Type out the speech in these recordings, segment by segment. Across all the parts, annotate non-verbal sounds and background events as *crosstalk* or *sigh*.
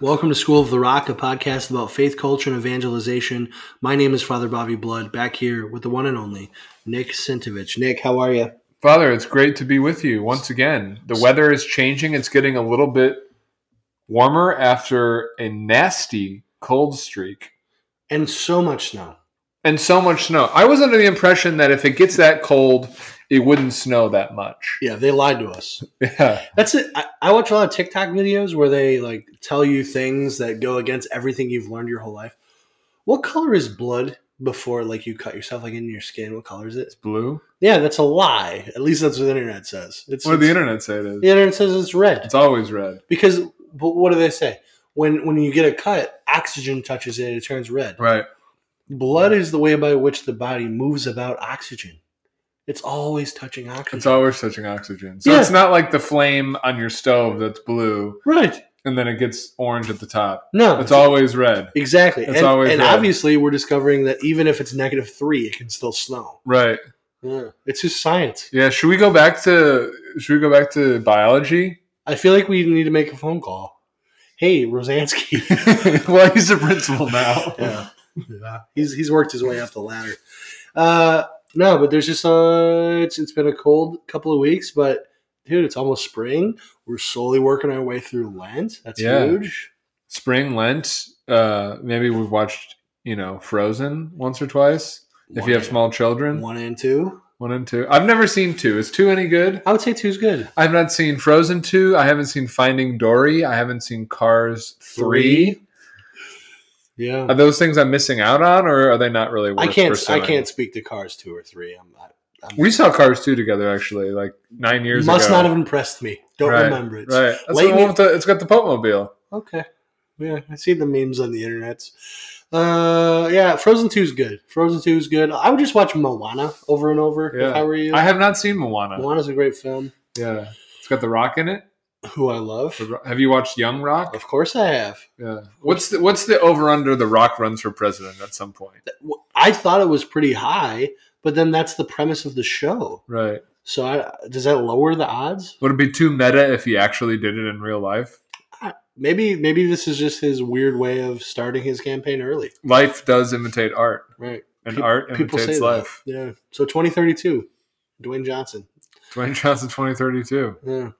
Welcome to School of the Rock, a podcast about faith, culture, and evangelization. My name is Father Bobby Blood, back here with the one and only Nick Sintovich. Nick, how are you? Father, it's great to be with you once again. The weather is changing. It's getting a little bit warmer after a nasty cold streak And so much snow. and so much snow. I was under the impression that if it gets that cold, it wouldn't snow that much. Yeah, they lied to us. *laughs* Yeah. That's it. I, I watch a lot of TikTok videos where they like tell you things that go against everything you've learned your whole life. What color is blood before like you cut yourself like in your skin? What color is it? It's blue? Yeah, that's a lie. At least that's what the internet says. It's, What did the internet say it is? the internet says it's red. It's always red. Because but what do they say? When when you get a cut, oxygen touches it, it turns red. Right. Blood is the way by which the body moves about oxygen. It's always touching oxygen. It's always touching oxygen. So Yeah. it's not like the flame on your stove that's blue right. and then it gets orange at the top. No, It's always red. exactly. it's and always and red. obviously, we're discovering that even if it's negative three, it can still snow. Right. Yeah. It's just science. Yeah. Should we go back to should we go back to biology? I feel like we need to make a phone call. Hey, Rosansky. *laughs* *laughs* well, he's the principal now. yeah. yeah. He's he's worked his way up the ladder. Uh, no, but there's just uh, it's it's been a cold couple of weeks, but dude, it's almost spring. We're slowly working our way through Lent. That's Yeah. huge. Spring, Lent. Uh, maybe we've watched you know Frozen once or twice. If you have One- small children, one and two, one and two. I've never seen two. Is two any good? I would say two's good. I've not seen Frozen two. I haven't seen Finding Dory. I haven't seen Cars three. Yeah, Are those things I'm missing out on, or are they not really? Worth I can't I can't speak to Cars two or three. I'm not. I'm, We saw Cars two together actually, like nine years must ago. not have impressed me. Don't Right, remember it. Right. That's Late the one with the, it's got the Pope mobile. Okay. Yeah, I see the memes on the internet. Uh, yeah, Frozen Two is good. Frozen Two is good. I would just watch Moana over and over Yeah. if I were you. I have not seen Moana. Moana's a great film. Yeah, it's got the Rock in it. Who I love. Have you watched Young Rock? Of course, I have. Yeah. What's the What's the over under the Rock runs for president at some point? I thought it was pretty high, but then that's the premise of the show. Right. So, I, does that lower the odds? Would it be too meta if he actually did it in real life? Maybe, maybe this is just his weird way of starting his campaign early. Life does imitate art, Right. and Pe- art imitates that. life. Yeah. So, 2032, Dwayne Johnson. Dwayne Johnson, twenty thirty two. Yeah.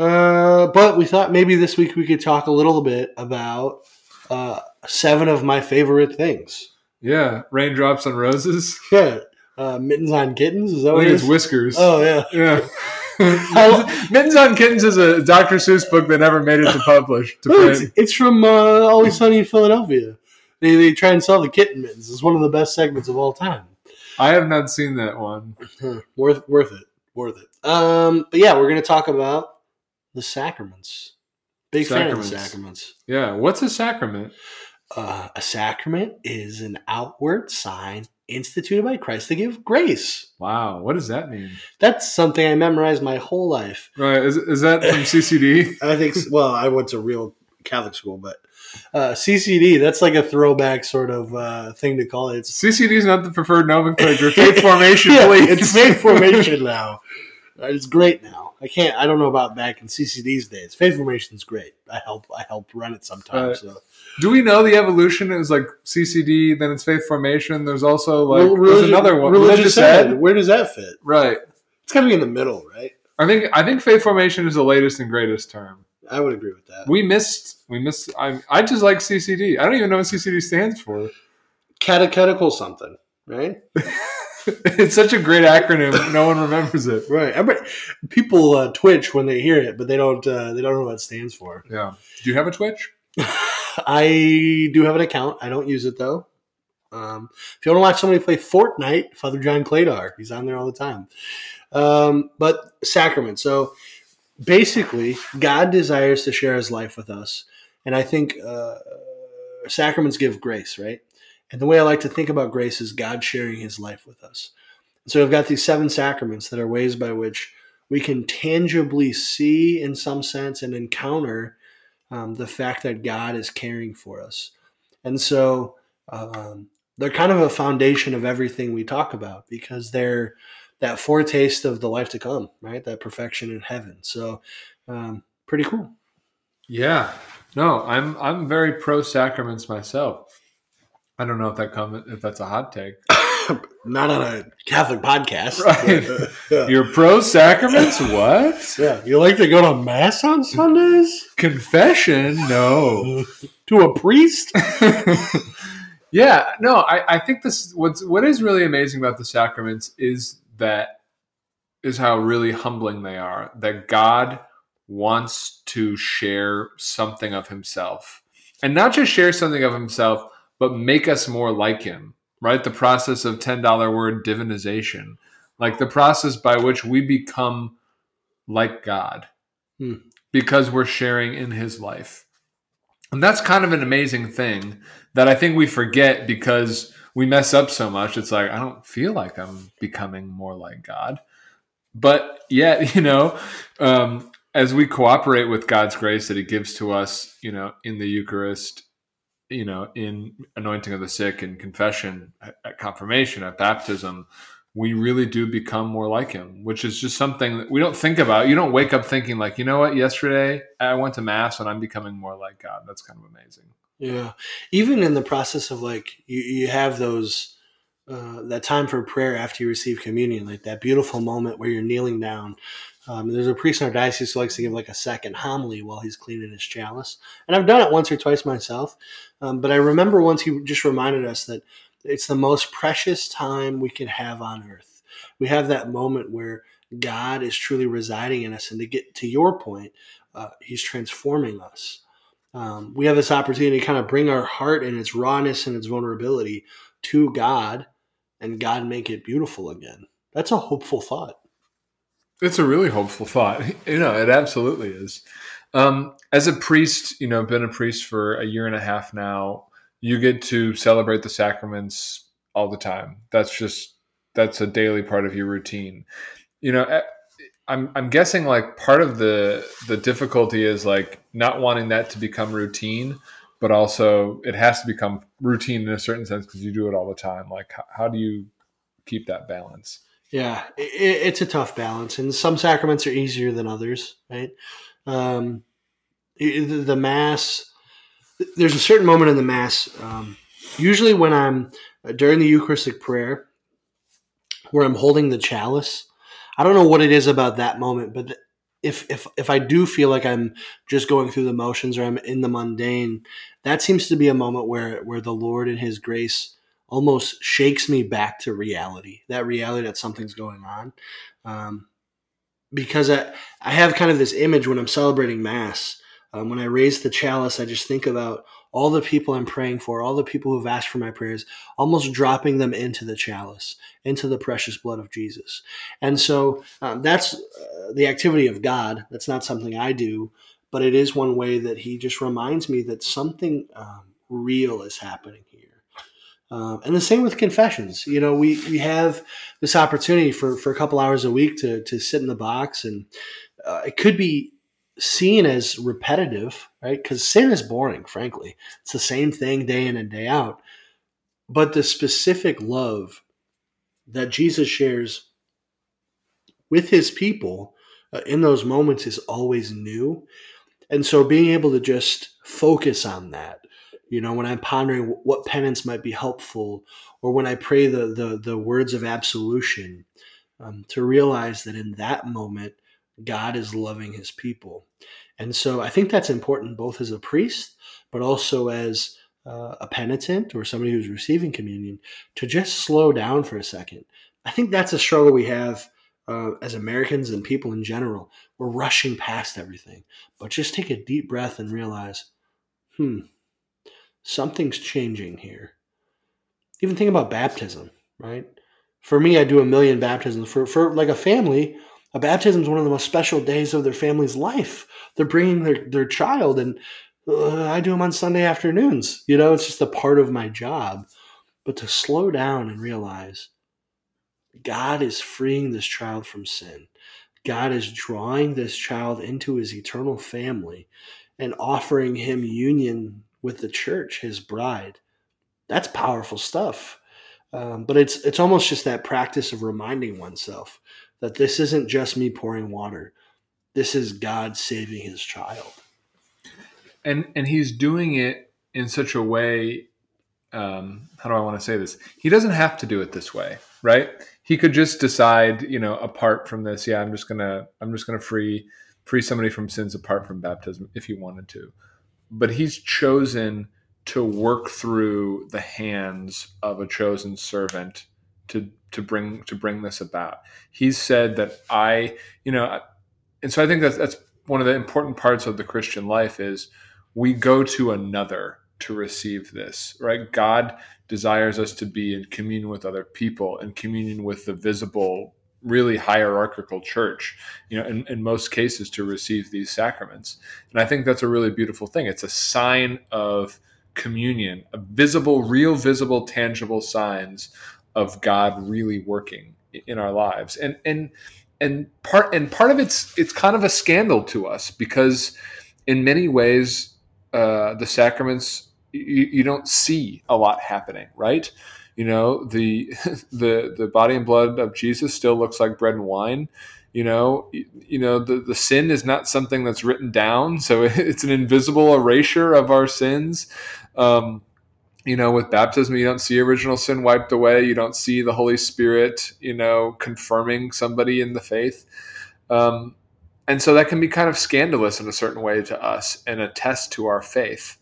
Uh, but we thought maybe this week we could talk a little bit about uh, seven of my favorite things. Yeah, raindrops on roses. *laughs* Yeah. Uh, mittens on kittens. Is that I what think it's whiskers. Oh yeah. *laughs* Yeah. *laughs* Mittens on Kittens is a Dr. Seuss book that never made it to publish. To it's, it's from uh, Always Sunny in Philadelphia. They, they try and sell the kitten mittens. It's one of the best segments of all time. I have not seen that one. Worth worth it. Worth it. Um, but yeah, we're gonna talk about the sacraments. Big fan of the Sacraments. sacraments. Yeah. What's a sacrament? Uh, a sacrament is an outward sign instituted by Christ to give grace. Wow. What does that mean? That's something I memorized my whole life. Right. Is, is that from *laughs* CCD? I think. Well, I went to real Catholic school, but uh, CCD. That's like a throwback sort of uh, thing to call it. It's CCD is not the preferred nomenclature. Faith *laughs* formation, Yeah, please. It's faith formation now. *laughs* It's great now. I can't. I don't know about back in CCD's days. Faith formation is great. I help. I help run it sometimes. So. Do we know the evolution? It was like CCD, then it's faith formation. There's also like Rel- there's another one. Religious, Religious ed. ed. Where does that fit? Right. It's gotta be in the middle, right? I think I think faith formation is the latest and greatest term. I would agree with that. We missed. We missed. I I just like CCD. I don't even know what CCD stands for. Catechetical something, right? *laughs* *laughs* it's such a great acronym. No one remembers it. Right. Everybody, people uh, twitch when they hear it, but they don't. Uh, they don't know what it stands for. Yeah. Do you have a Twitch? *laughs* I do have an account. I don't use it though. Um, if you want to watch somebody play Fortnite, Father John Cladar, he's on there all the time. Um, but sacrament. So basically, God desires to share His life with us, and I think uh, sacraments give grace, right? And the way I like to think about grace is God sharing His life with us. So I've got these seven sacraments that are ways by which we can tangibly see, in some sense, and encounter um, the fact that God is caring for us. And so um, they're kind of a foundation of everything we talk about because they're that foretaste of the life to come, right? That perfection in heaven. So um, pretty cool. Yeah. No, I'm I'm very pro sacraments myself. I don't know if that comment if that's a hot take. *coughs* Not on a Catholic podcast. Right. *laughs* *laughs* yeah. You're pro sacraments? What? yeah. You like to go to mass on Sundays? Confession? No. *laughs* to a priest? yeah, no, I, I think this what's what is really amazing about the sacraments is that is how really humbling they are. That God wants to share something of himself. And not just share something of himself, but make us more like him, right? The process of $10 word divinization, like the process by which we become like God Hmm. because we're sharing in his life. And that's kind of an amazing thing that I think we forget because we mess up so much. It's like, I don't feel like I'm becoming more like God. But yet, *laughs* you know, um, as we cooperate with God's grace that He gives to us, you know, in the Eucharist, you know, in anointing of the sick and confession, at, at confirmation, at baptism, we really do become more like Him, which is just something that we don't think about. You don't wake up thinking like, you know what, yesterday I went to mass and I'm becoming more like God. That's kind of amazing. Yeah. Even in the process of like, you, you have those, uh, that time for prayer after you receive communion, like that beautiful moment where you're kneeling down. Um, there's a priest in our diocese who likes to give like a second homily while he's cleaning his chalice. And I've done it once or twice myself. Um, but I remember once he just reminded us that it's the most precious time we can have on earth. We have that moment where God is truly residing in us. And to get to your point, uh, he's transforming us. Um, we have this opportunity to kind of bring our heart and its rawness and its vulnerability to God and God make it beautiful again. That's a hopeful thought. It's a really hopeful thought. *laughs* You know, it absolutely is. Um, as a priest, you know, been a priest for a year and a half now. You get to celebrate the sacraments all the time. That's just that's a daily part of your routine. You know, eh, I'm I'm guessing like part of the the difficulty is like not wanting that to become routine, but also it has to become routine in a certain sense because you do it all the time. Like, how, how do you keep that balance? Yeah, it, it's a tough balance, and some sacraments are easier than others, right? Um, the, mass, there's a certain moment in the mass, um, usually when I'm uh, during the Eucharistic prayer, where I'm holding the chalice. I don't know what it is about that moment, but if if if I do feel like I'm just going through the motions or I'm in the mundane, that seems to be a moment where where the Lord in His grace almost shakes me back to reality. That reality that something's going on, um, because I I have kind of this image when I'm celebrating Mass. Um, when I raise the chalice, I just think about all the people I'm praying for, all the people who've asked for my prayers, almost dropping them into the chalice, into the precious blood of Jesus. And so um, that's uh, the activity of God. That's not something I do, but it is one way that He just reminds me that something um, real is happening here. Um, and the same with confessions. You know, we, we have this opportunity for, for a couple hours a week to, to sit in the box, and uh, it could be seen as repetitive, right? Because sin is boring, frankly. It's the same thing day in and day out. But the specific love that Jesus shares with his people uh, in those moments is always new. And so being able to just focus on that, you know, when I'm pondering what penance might be helpful, or when I pray the, the, the words of absolution, um, to realize that in that moment, God is loving his people. And so I think that's important both as a priest, but also as uh, a penitent or somebody who's receiving communion to just slow down for a second. I think that's a struggle we have uh, as Americans and people in general. We're rushing past everything, but just take a deep breath and realize, hmm, something's changing here. Even think about baptism, right? For me, I do a million baptisms. For, for like a family, a baptism is one of the most special days of their family's life. They're bringing their, their child, and uh, I do them on Sunday afternoons. You know, it's just a part of my job. But to slow down and realize God is freeing this child from sin, God is drawing this child into his eternal family and offering him union with the church, his bride. That's powerful stuff. Um, but it's it's almost just that practice of reminding oneself that this isn't just me pouring water. This is God saving his child. and and he's doing it in such a way um, how do I want to say this? He doesn't have to do it this way, right? He could just decide, you know, apart from this, yeah, I'm just gonna, I'm just gonna free, free somebody from sins apart from baptism if he wanted to. But he's chosen to work through the hands of a chosen servant to to bring to bring this about. He's said that I, you know, and so I think that's that's one of the important parts of the Christian life is we go to another to receive this, right? God desires us to be in communion with other people, in communion with the visible, really hierarchical church, you know, in, in most cases to receive these sacraments. And I think that's a really beautiful thing. It's a sign of communion, a visible, real, visible, tangible signs of God really working in our lives. And and and part and part of it's it's kind of a scandal to us because in many ways uh, the sacraments you, you don't see a lot happening, right? You know, the *laughs* the the body and blood of Jesus still looks like bread and wine. You know, you, know the, the sin is not something that's written down, so *laughs* it's an invisible erasure of our sins. Um, you know, with baptism, you don't see original sin wiped away. You don't see the Holy Spirit, you know, confirming somebody in the faith. Um, and so that can be kind of scandalous in a certain way to us and a test to our faith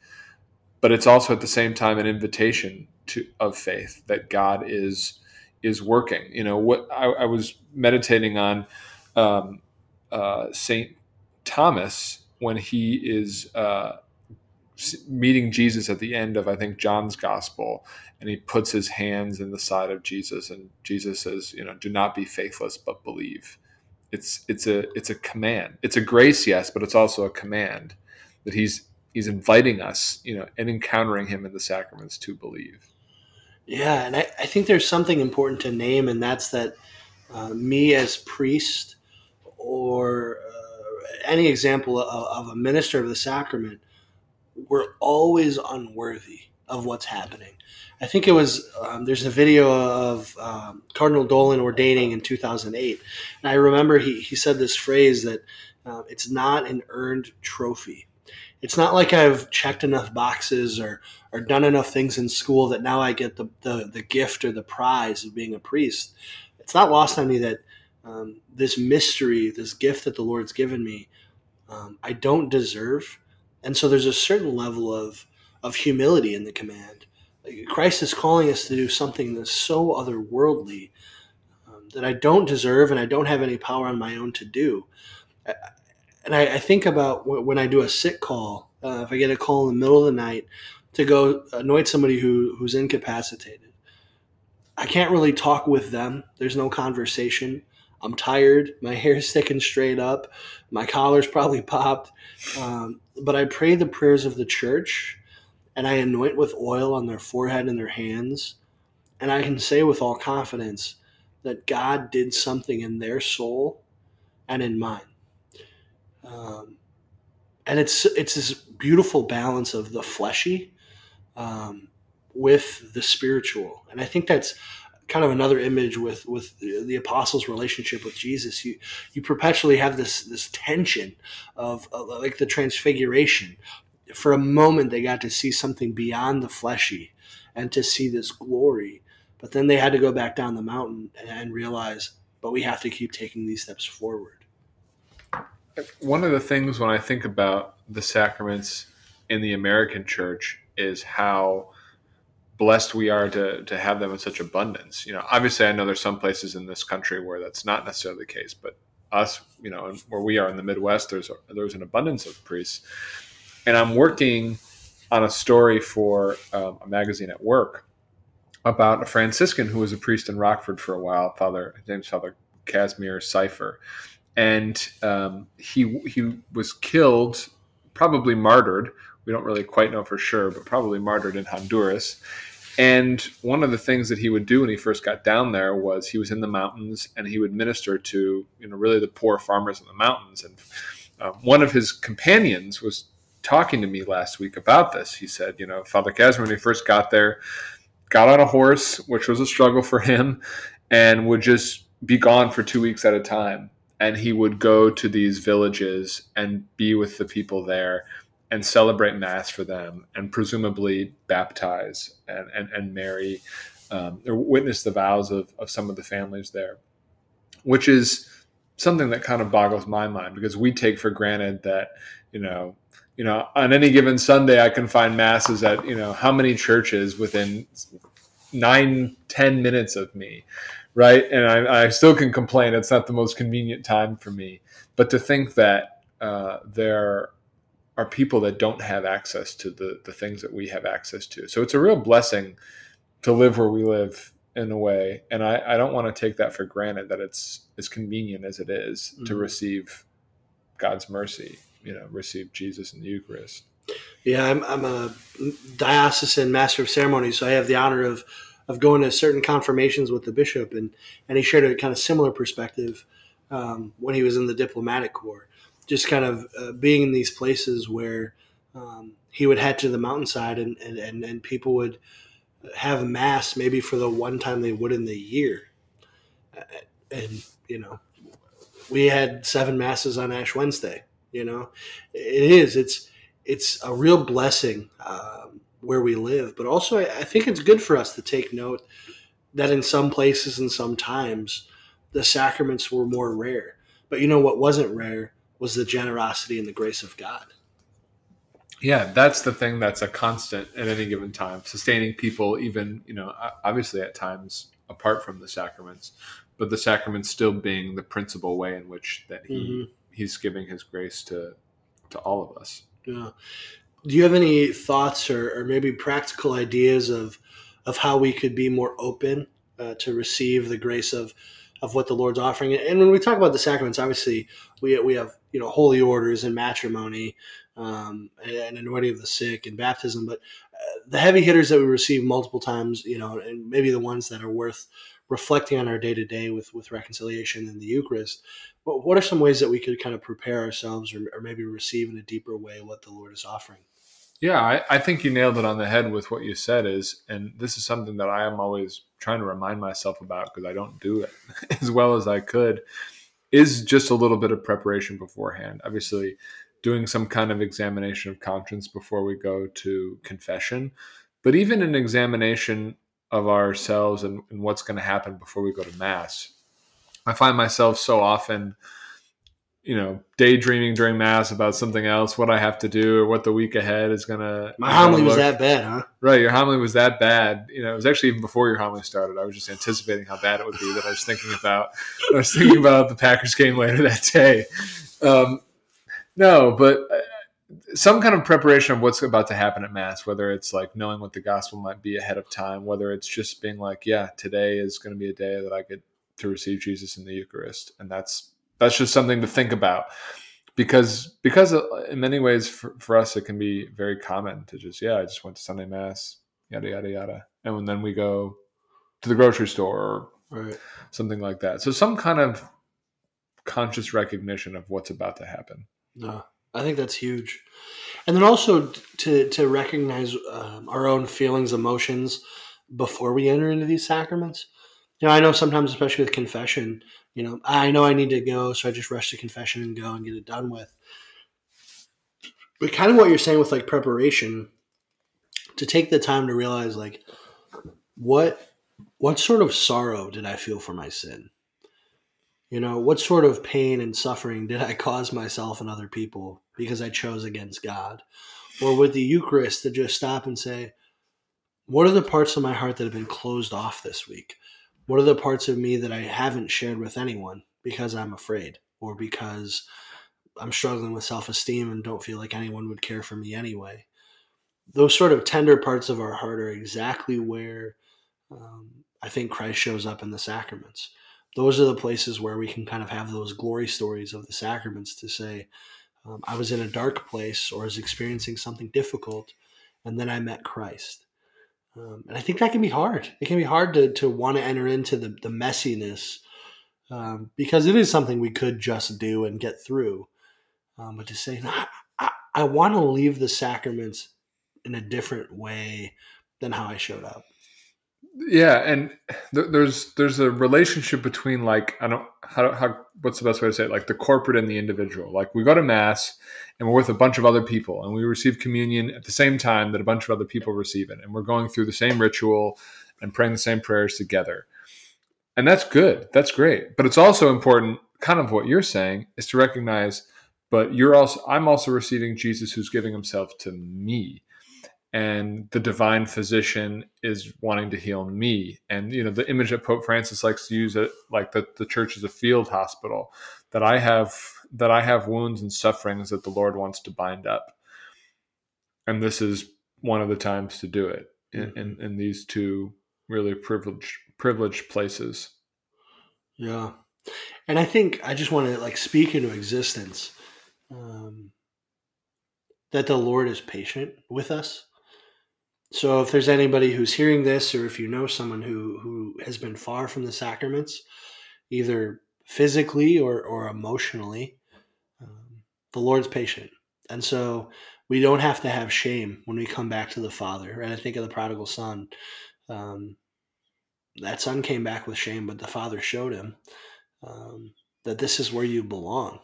but it's also at the same time an invitation to of faith that God is is working. You know what I, I was meditating on um, uh, Saint Thomas when he is uh, meeting Jesus at the end of I think John's Gospel, and he puts his hands in the side of Jesus, and Jesus says, you know, do not be faithless, but believe. It's it's a it's a command. It's a grace, yes, but it's also a command that he's he's inviting us, you know, and encountering him in the sacraments to believe. Yeah, and I, I think there's something important to name, and that's that uh, me as priest or uh, any example of, of, a minister of the sacrament, we're always unworthy of what's happening. I think it was um, there's a video of um, Cardinal Dolan ordaining in 2008, and I remember he he said this phrase that uh, it's not an earned trophy it's not like I've checked enough boxes or or done enough things in school that now I get the the, the gift or the prize of being a priest. It's not lost on me that um, this mystery, this gift that the Lord's given me, um, I don't deserve, and so there's a certain level of of humility in the command. Christ is calling us to do something that's so otherworldly um, that I don't deserve and I don't have any power on my own to do and I, I, think about when I do a sick call, uh, if I get a call in the middle of the night to go anoint somebody who who's incapacitated, I can't really talk with them. There's no conversation. I'm tired. My *laughs* hair's sticking straight up. My collar's probably popped. Um, but I pray the prayers of the church and I anoint with oil on their forehead and their hands. And I can say with all confidence that God did something in their soul and in mine. Um, and it's it's this beautiful balance of the fleshy um, with the spiritual, and I think that's kind of another image with with the, the apostles' relationship with Jesus. You you perpetually have this this tension of, of like the transfiguration. For a moment, they got to see something beyond the fleshy, and to see this glory. But then they had to go back down the mountain and realize, but we have to keep taking these steps forward one of the things when I think about the sacraments in the American church is how blessed we are to to have them in such abundance. You know, obviously I know there's some places in this country where that's not necessarily the case, but us, you know, where we are in the Midwest, there's a, there's an abundance of priests. And I'm working on a story for um, a magazine at work about a Franciscan who was a priest in Rockford for a while, Father his name's Father Casimir Cypher, and um, he he was killed, probably martyred. We don't really quite know for sure, but probably martyred in Honduras. And one of the things that he would do when he first got down there was he was in the mountains and he would minister to you know really the poor farmers in the mountains. And uh, one of his companions was talking to me last week about this. He said, you know, Father Casimir when he first got there, got on a horse, which was a struggle for him, and would just be gone for two weeks at a time and he would go to these villages and be with the people there and celebrate mass for them and presumably baptize and and, and marry um, or witness the vows of, of some of the families there which is something that kind of boggles my mind because we take for granted that you know you know on any given sunday i can find masses at you know how many churches within nine ten minutes of me right? And I, I still can complain it's not the most convenient time for me. But to think that uh, there are people that don't have access to the the things that we have access to. So it's a real blessing to live where we live in a way. And i, I don't want to take that for granted that it's as convenient as it is mm-hmm. to receive god's mercy you know receive jesus in the eucharist. Yeah i'm, I'm a diocesan master of ceremonies so i have the honor of of going to certain confirmations with the bishop. And and he shared a kind of similar perspective um, when he was in the diplomatic corps just kind of uh, being in these places where um, he would head to the mountainside and, and, and, and people would have mass maybe for the one time they would in the year. And, you know, we had seven masses on Ash Wednesday, you know, it is, it's, it's a real blessing um, where we live, but also I, I think it's good for us to take note that in some places and some times the sacraments were more rare. But you know what wasn't rare was the generosity and the grace of God. Yeah that's the thing that's a constant at any given time sustaining people even you know obviously at times apart from the sacraments but the sacraments still being the principal way in which that he mm-hmm. he's giving his grace to to all of us. Yeah. Do you have any thoughts or, or maybe practical ideas of of how we could be more open uh, to receive the grace of of what the Lord's offering. And when we talk about the sacraments, obviously we, we have you know holy orders and matrimony, um, and anointing of the sick and baptism. But uh, the heavy hitters that we receive multiple times, you know, and maybe the ones that are worth reflecting on our day to day with with reconciliation and the Eucharist. But what are some ways that we could kind of prepare ourselves, or, or maybe receive in a deeper way what the Lord is offering? Yeah, I, I, think you nailed it on the head with what you said. Is and this is something that I am always trying to remind myself about because I don't do it *laughs* as well as I could. Is just a little bit of preparation beforehand. Obviously, doing some kind of examination of conscience before we go to confession. But even an examination of ourselves and, and what's going to happen before we go to Mass, I find myself so often, you know, daydreaming during Mass about something else, what I have to do or what the week ahead is going to. My homily was that bad, huh? Right. Your homily was that bad. You know, it was actually even before your homily started. I was just anticipating how bad it would be that I was thinking about. I was thinking about the Packers game later that day. Um, no, but uh, some kind of preparation of what's about to happen at mass, whether it's like knowing what the gospel might be ahead of time, whether it's just being like, yeah, today is going to be a day that I get to receive Jesus in the Eucharist, and that's that's just something to think about because because uh, in many ways for, for us it can be very common to just yeah I just went to Sunday mass yada yada yada and then we go to the grocery store or right. something like that. So some kind of conscious recognition of what's about to happen. No, I think that's huge. And then also to to recognize um, our own feelings, emotions before we enter into these sacraments. You know, I know sometimes, especially with confession, you know, I know I need to go, so I just rush to confession and go and get it done with. But kind of what you're saying with like preparation, to take the time to realize like what what sort of sorrow did I feel for my sin? You know, what sort of pain and suffering did I *laughs* cause myself and other people because I chose against God? Or with the Eucharist to just stop and say, what are the parts of my heart that have been closed off this week? What are the parts of me that I haven't shared with anyone because I'm afraid or because I'm struggling with self esteem and don't feel like anyone would care for me anyway? Those sort of tender parts of our heart are exactly where um, I think Christ shows up in the sacraments those are the places where we can kind of have those glory stories of the sacraments to say, um, I was in a dark place or was experiencing something difficult, and then I met Christ. Um, and I think that can be hard. It can be hard to, to want to enter into the, the messiness um, because it is something we could just do and get through. Um, but to say, no, I, I, I want to leave the sacraments in a different way than how I showed up. Yeah and th- there's there's a relationship between like i don't how, how what's the best way to say it? Like the corporate and the individual. Like we go to mass and we're with a bunch of other people and we receive communion at the same time that a bunch of other people receive it. And we're going through the same ritual and praying the same prayers together. And that's good. That's great. But it's also important kind of what you're saying is to recognize but you're also i'm also receiving jesus who's giving himself to me and the divine physician is wanting to heal me and you know the image that pope francis likes to use it like that the church is a field hospital that i have that i have wounds and sufferings that the lord wants to bind up and this is one of the times to do it in, in, in these two really privileged privileged places Yeah. And I think I just want to like speak into existence um, that the Lord is patient with us. So if there's anybody who's hearing this, or if you know someone who who has been far from the sacraments, either physically or or emotionally, um, the Lord's patient, and so we don't have to have shame when we come back to the Father. And I think of the prodigal son. Um, that son came back with shame, but the father showed him um, that this is where you belong.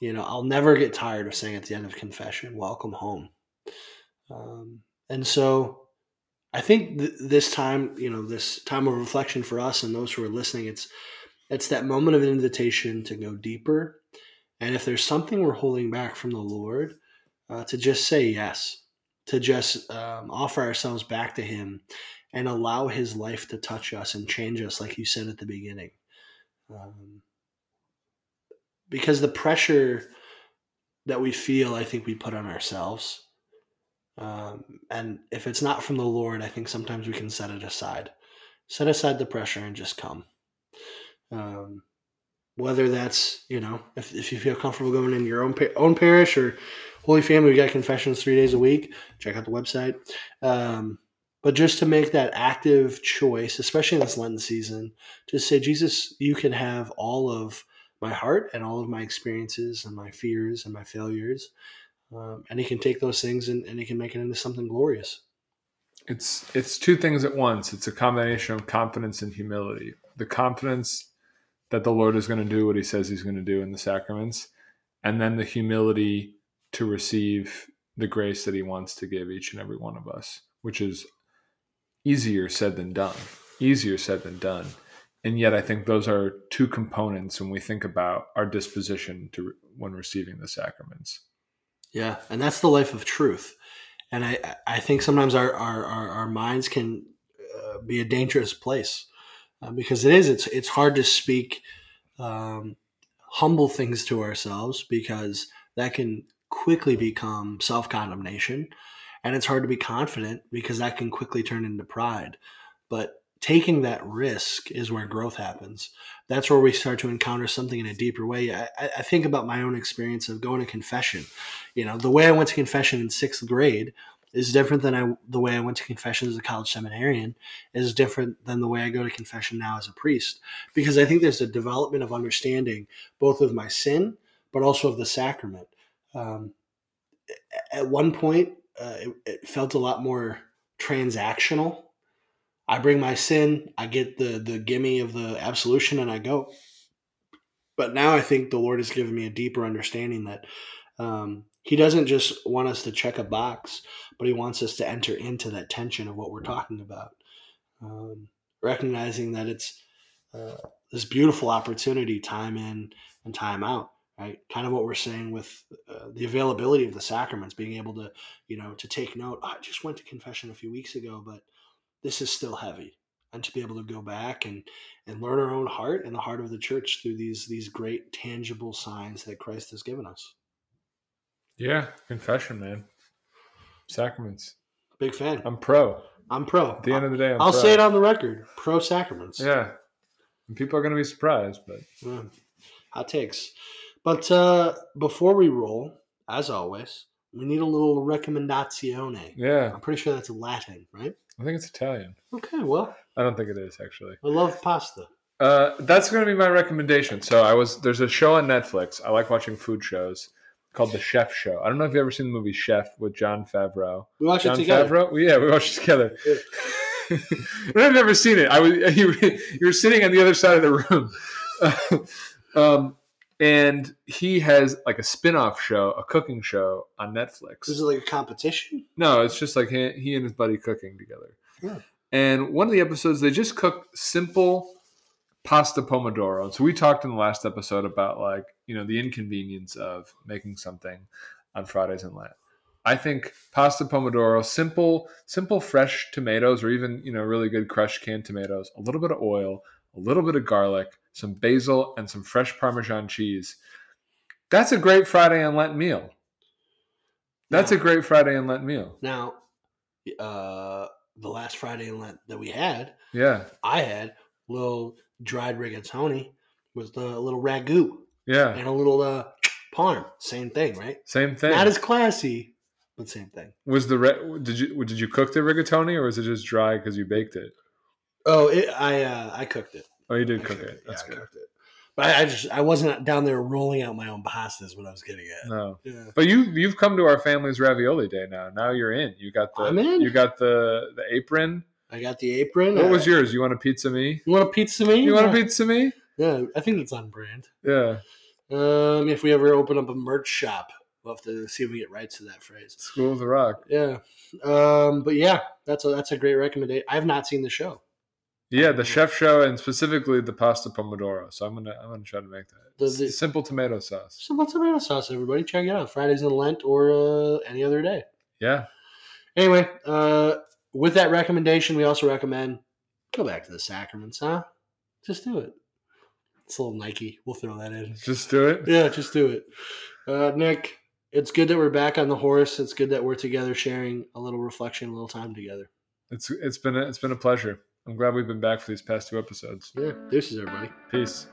You know, I'll never get tired of saying at the end of confession, "Welcome home." Um, and so, I think th- this time, you know, this time of reflection for us and those who are listening, it's it's that moment of invitation to go deeper. And if there's something we're holding back from the Lord, uh, to just say yes, to just um, offer ourselves back to Him and allow his life to touch us and change us, like you said at the beginning. Um, because the pressure that we feel, I think we put on ourselves. Um, and if it's not from the Lord, I think sometimes we can set it aside. Set aside the pressure and just come. Um, whether that's, you know, if, if you feel comfortable going in your own, pa- own parish or Holy Family, we got confessions three days a week. Check out the website. Um, but just to make that active choice, especially in this Lenten season, to say, Jesus, you can have all of my heart and all of my experiences and my fears and my failures. Um, and he can take those things and, and he can make it into something glorious. it's it's two things at once. It's a combination of confidence and humility. The confidence that the lord is going to do what he says he's going to do in the sacraments and then the humility to receive the grace that he wants to give each and every one of us which is easier said than done easier said than done. And yet i think those are two components when we think about our disposition to when receiving the sacraments Yeah, and that's the life of truth. And I, I think sometimes our, our, our, our minds can uh, be a dangerous place uh, because it is. It's it's hard to speak um, humble things to ourselves because that can quickly become self condemnation, and it's hard to be confident because that can quickly turn into pride. But taking that risk is where growth happens. That's where we start to encounter something in a deeper way. I, I think about my own experience of going to confession. You know, the way I went to confession in sixth grade is different than I, the way I went to confession as a college seminarian is different than the way I go to confession now as a priest. Because I think there's a development of understanding both of my sin, but also of the sacrament. Um, at one point, uh, it, it felt a lot more transactional. I bring my sin, I get the the gimme of the absolution, and I go. But now I think the Lord has given me a deeper understanding that um, He doesn't just want us to check a box, but He wants us to enter into that tension of what we're talking about, um, recognizing that it's uh, this beautiful opportunity, time in and time out. Right, kind of what we're saying with uh, the availability of the sacraments, being able to, you know, to take note. I just went to confession a few weeks ago, but this is still heavy and to be able to go back and and learn our own heart and the heart of the church through these these great tangible signs that Christ has given us. yeah confession man sacraments Big fan. i'm pro I'm pro. at the end of the day I'm I'll pro. say it on the record. Pro sacraments. Yeah. And people are going to be surprised, but Yeah. Hot takes. But uh, before we roll, as always, we need a little recomendazione. yeah, I'm pretty sure that's Latin, right? I think it's Italian. Okay, well, I don't think it is actually. I love pasta. Uh, that's going to be my recommendation. So I was there's a show on Netflix. I like watching food shows called The Chef Show. I don't know if you've ever seen the movie Chef with Jon Favreau. We watch Jon it together. Favreau? Yeah, we watched it together. *laughs* Yeah. *laughs* I've never seen it. I was you, *laughs* you were sitting on the other side of the room, um, and he has like a spin-off show, a cooking show on Netflix. Is it like a competition? No, it's just like he, he and his buddy cooking together. Yeah. And one of the episodes, they just cook simple pasta pomodoro. So we talked in the last episode about like you know the inconvenience of making something on Fridays in Lent. I think pasta pomodoro, simple, simple fresh tomatoes, or even you know really good crushed canned tomatoes, a little bit of oil, a little bit of garlic, some basil, and some fresh Parmesan cheese. That's a great Friday and Lent meal. That's a great Friday and Lent meal. Now, uh, the last Friday in Lent that we had, Yeah, I had little dried rigatoni with a little ragu yeah, and a little uh, parm. Same thing, right? same thing. Not as classy, but same thing. was the did you did you cook the rigatoni or was it just dry because you baked it? Oh, it, I uh, I cooked it. Oh, you did I cook cooked it. That's yeah, I good. cooked it. But I, I just I wasn't down there rolling out my own pastas. when I was getting it. No, Yeah. but you you've come to our family's ravioli day now. Now you're in. You got the I'm in. you got the the apron. I got the apron. What was yours? You want a pizza me? You want a pizza me? You want yeah. a pizza me? Yeah, I think it's on brand. Yeah, Um, if we ever open up a merch shop, we'll have to see if we get rights to that phrase. School of the Rock. Yeah. Um, but yeah, that's a that's a great recommendation. I have not seen the show. Yeah, the chef show and specifically the pasta pomodoro. So I'm gonna I'm gonna try to make that. The- simple tomato sauce. Simple tomato sauce, everybody. Check it out. Fridays in Lent or uh, any other day. Yeah, Anyway, uh, with that recommendation, we also recommend go back to the sacraments, huh? Just do it. It's a little Nike. We'll throw that in. just do it. Yeah, just do it. Uh, Nick, it's good that we're back on the horse. It's good that we're together sharing a little reflection, a little time together. It's it's been a, it's been a pleasure. I'm glad we've been back for these past two episodes. Yeah, deuces, everybody. Peace.